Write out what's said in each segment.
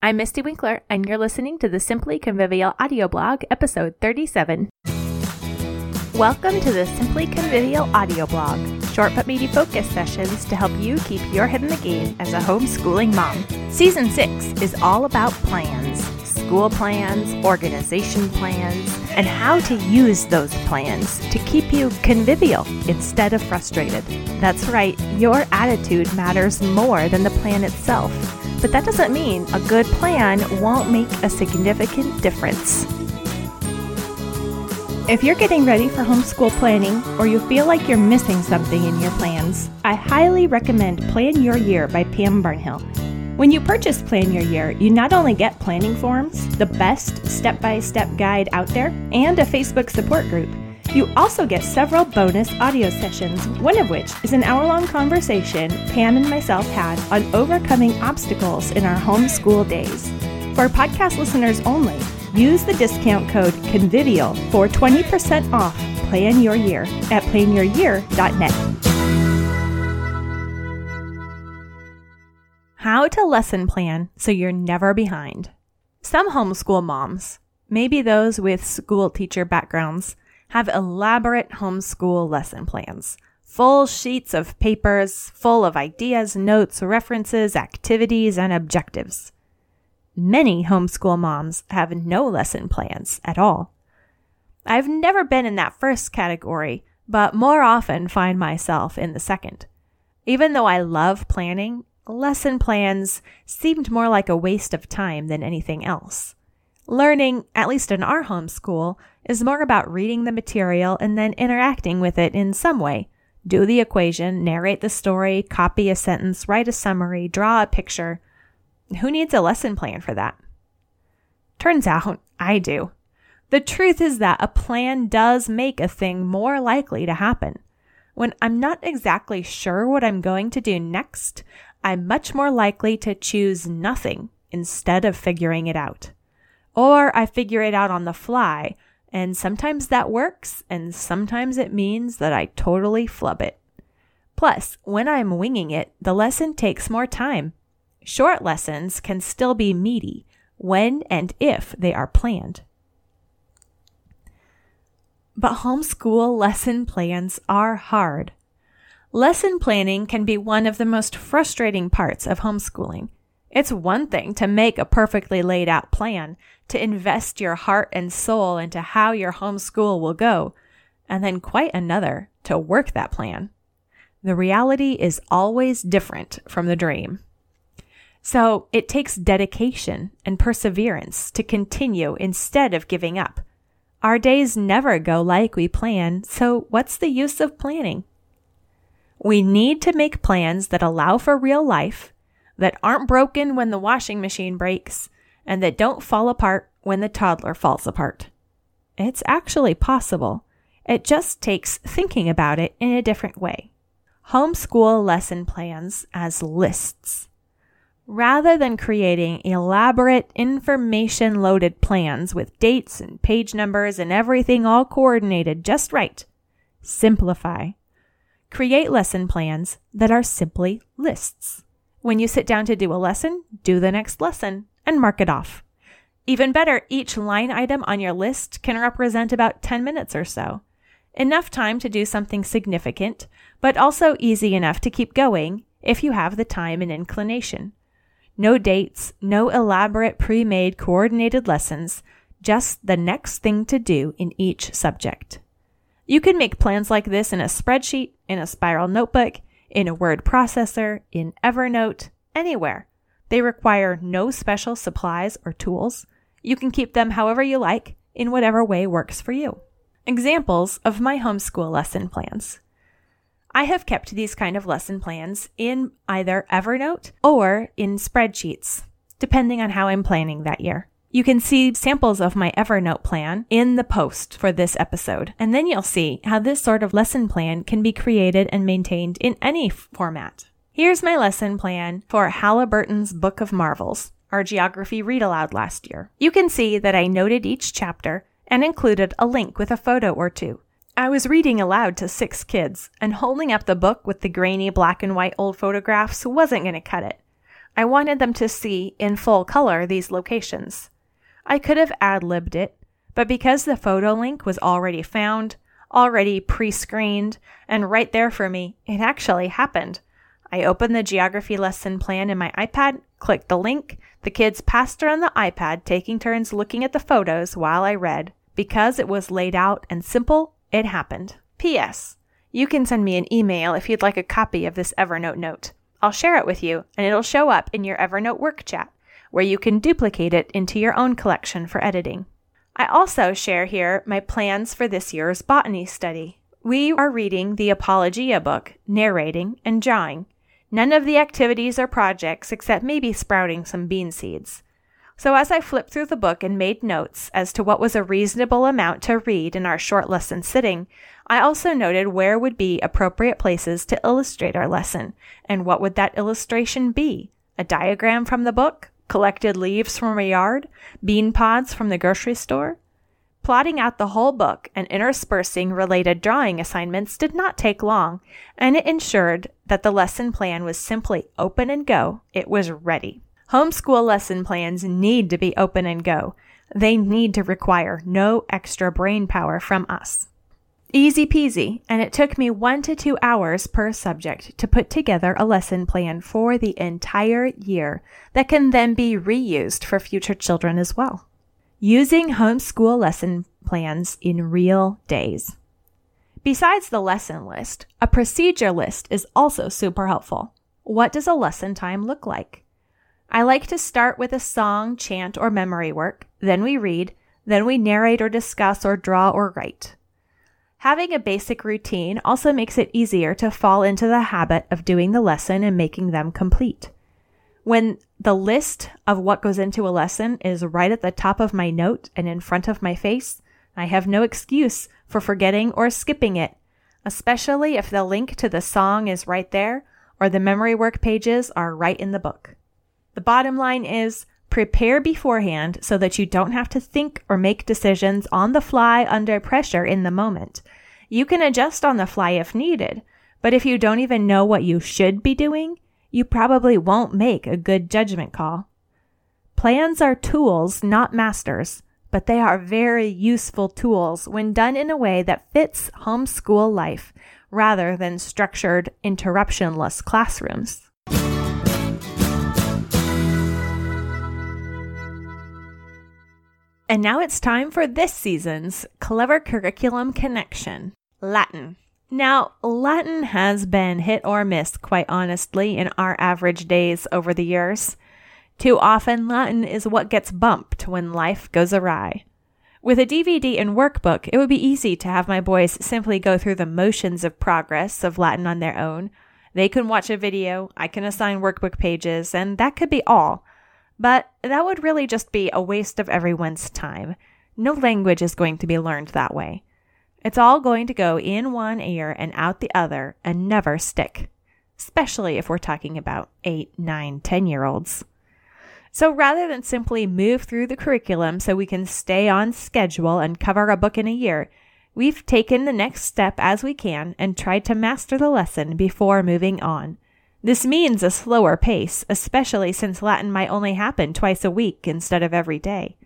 I'm Mystie Winckler, and you're listening to the Simply Convivial audio blog, episode 37. Welcome to the Simply Convivial audio blog, short but meaty focus sessions to help you keep your head in the game as a homeschooling mom. Season 6 is all about plans school plans, organization plans, and how to use those plans to keep you convivial instead of frustrated. That's right, your attitude matters more than the plan itself. But that doesn't mean a good plan won't make a significant difference. If you're getting ready for homeschool planning or you feel like you're missing something in your plans, I highly recommend Plan Your Year by Pam Barnhill. When you purchase Plan Your Year, you not only get planning forms, the best step by step guide out there, and a Facebook support group, you also get several bonus audio sessions, one of which is an hour long conversation Pam and myself had on overcoming obstacles in our homeschool days. For podcast listeners only, use the discount code CONVIVIAL for 20% off Plan Your Year at planyouryear.net. How to lesson plan so you're never behind. Some homeschool moms, maybe those with school teacher backgrounds, have elaborate homeschool lesson plans. Full sheets of papers full of ideas, notes, references, activities, and objectives. Many homeschool moms have no lesson plans at all. I've never been in that first category, but more often find myself in the second. Even though I love planning lesson plans seemed more like a waste of time than anything else. Learning, at least in our homeschool, is more about reading the material and then interacting with it in some way. Do the equation, narrate the story, copy a sentence, write a summary, draw a picture. Who needs a lesson plan for that? Turns out I do. The truth is that a plan does make a thing more likely to happen. When I'm not exactly sure what I'm going to do next, I'm much more likely to choose nothing instead of figuring it out. Or I figure it out on the fly, and sometimes that works, and sometimes it means that I totally flub it. Plus, when I'm winging it, the lesson takes more time. Short lessons can still be meaty when and if they are planned. But homeschool lesson plans are hard. Lesson planning can be one of the most frustrating parts of homeschooling. It's one thing to make a perfectly laid out plan, to invest your heart and soul into how your homeschool will go, and then quite another to work that plan. The reality is always different from the dream. So it takes dedication and perseverance to continue instead of giving up. Our days never go like we plan, so what's the use of planning? We need to make plans that allow for real life, that aren't broken when the washing machine breaks, and that don't fall apart when the toddler falls apart. It's actually possible. It just takes thinking about it in a different way. Homeschool lesson plans as lists. Rather than creating elaborate information loaded plans with dates and page numbers and everything all coordinated just right, simplify Create lesson plans that are simply lists. When you sit down to do a lesson, do the next lesson and mark it off. Even better, each line item on your list can represent about 10 minutes or so. Enough time to do something significant, but also easy enough to keep going if you have the time and inclination. No dates, no elaborate pre made coordinated lessons, just the next thing to do in each subject. You can make plans like this in a spreadsheet, in a spiral notebook, in a word processor, in Evernote, anywhere. They require no special supplies or tools. You can keep them however you like, in whatever way works for you. Examples of my homeschool lesson plans. I have kept these kind of lesson plans in either Evernote or in spreadsheets, depending on how I'm planning that year. You can see samples of my Evernote plan in the post for this episode, and then you'll see how this sort of lesson plan can be created and maintained in any format. Here's my lesson plan for Halliburton's Book of Marvels, our geography read aloud last year. You can see that I noted each chapter and included a link with a photo or two. I was reading aloud to six kids, and holding up the book with the grainy black and white old photographs wasn't going to cut it. I wanted them to see in full color these locations. I could have ad libbed it, but because the photo link was already found, already pre screened, and right there for me, it actually happened. I opened the geography lesson plan in my iPad, clicked the link. The kids passed around the iPad, taking turns looking at the photos while I read. Because it was laid out and simple, it happened. P.S. You can send me an email if you'd like a copy of this Evernote note. I'll share it with you, and it'll show up in your Evernote work chat, where you can duplicate it into your own collection for editing. I also share here my plans for this year's botany study. We are reading the Apologia book, narrating and drawing. None of the activities or projects except maybe sprouting some bean seeds. So as I flipped through the book and made notes as to what was a reasonable amount to read in our short lesson sitting, I also noted where would be appropriate places to illustrate our lesson, and what would that illustration be? A diagram from the book? Collected leaves from a yard? Bean pods from the grocery store? Plotting out the whole book and interspersing related drawing assignments did not take long, and it ensured that the lesson plan was simply open and go. It was ready. Homeschool lesson plans need to be open and go. They need to require no extra brain power from us. Easy peasy, and it took me one to two hours per subject to put together a lesson plan for the entire year that can then be reused for future children as well using homeschool lesson plans in real days. Besides the lesson list, a procedure list is also super helpful. What does a lesson time look like? I like to start with a song, chant, or memory work, then we read, then we narrate or discuss or draw or write. Having a basic routine also makes it easier to fall into the habit of doing the lesson and making them complete. When the list of what goes into a lesson is right at the top of my note and in front of my face, I have no excuse for forgetting or skipping it, especially if the link to the song is right there or the memory work pages are right in the book. The bottom line is prepare beforehand so that you don't have to think or make decisions on the fly under pressure in the moment. You can adjust on the fly if needed, but if you don't even know what you should be doing, you probably won't make a good judgment call. Plans are tools, not masters, but they are very useful tools when done in a way that fits homeschool life rather than structured, interruptionless classrooms. And now it's time for this season's Clever Curriculum Connection Latin. Now, Latin has been hit or miss, quite honestly, in our average days over the years. Too often, Latin is what gets bumped when life goes awry. With a DVD and workbook, it would be easy to have my boys simply go through the motions of progress of Latin on their own. They can watch a video, I can assign workbook pages, and that could be all. But that would really just be a waste of everyone's time. No language is going to be learned that way. It's all going to go in one ear and out the other and never stick, especially if we're talking about eight, nine, ten year olds. So rather than simply move through the curriculum so we can stay on schedule and cover a book in a year, we've taken the next step as we can and tried to master the lesson before moving on. This means a slower pace, especially since Latin might only happen twice a week instead of every day.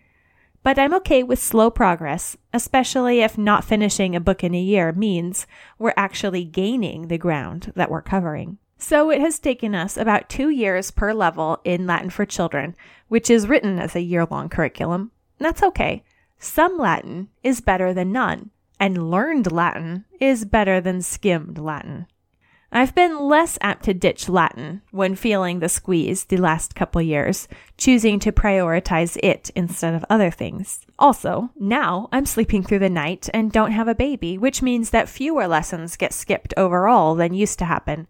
But I'm okay with slow progress, especially if not finishing a book in a year means we're actually gaining the ground that we're covering. So it has taken us about two years per level in Latin for Children, which is written as a year long curriculum. That's okay. Some Latin is better than none, and learned Latin is better than skimmed Latin. I've been less apt to ditch Latin when feeling the squeeze the last couple years, choosing to prioritize it instead of other things. Also, now I'm sleeping through the night and don't have a baby, which means that fewer lessons get skipped overall than used to happen.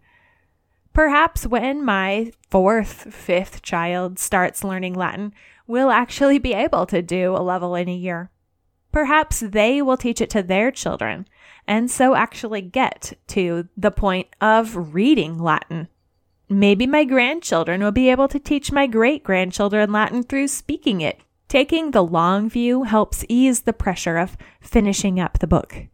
Perhaps when my fourth, fifth child starts learning Latin, we'll actually be able to do a level in a year. Perhaps they will teach it to their children and so actually get to the point of reading Latin. Maybe my grandchildren will be able to teach my great grandchildren Latin through speaking it. Taking the long view helps ease the pressure of finishing up the book.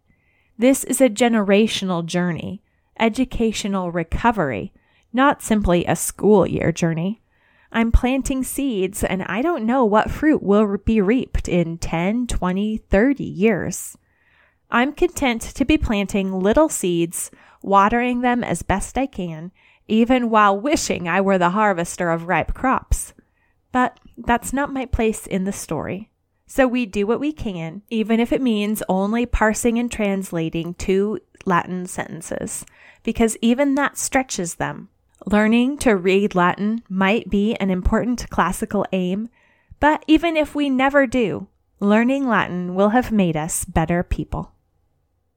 This is a generational journey, educational recovery, not simply a school year journey. I'm planting seeds and I don't know what fruit will be reaped in 10, 20, 30 years. I'm content to be planting little seeds, watering them as best I can, even while wishing I were the harvester of ripe crops. But that's not my place in the story. So we do what we can, even if it means only parsing and translating two Latin sentences, because even that stretches them. Learning to read Latin might be an important classical aim, but even if we never do, learning Latin will have made us better people.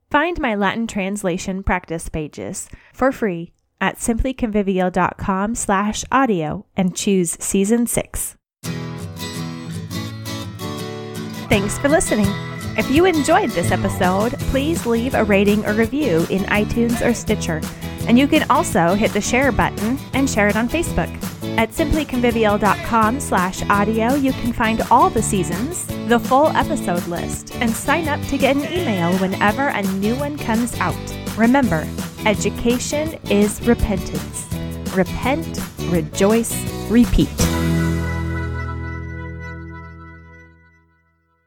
Find my Latin translation practice pages for free at simplyconvivial.com slash audio and choose season six. Thanks for listening. If you enjoyed this episode, please leave a rating or review in iTunes or Stitcher. And you can also hit the share button and share it on Facebook. At simplyconvivial.com slash audio, you can find all the seasons, the full episode list, and sign up to get an email whenever a new one comes out. Remember, education is repentance. Repent, rejoice, repeat.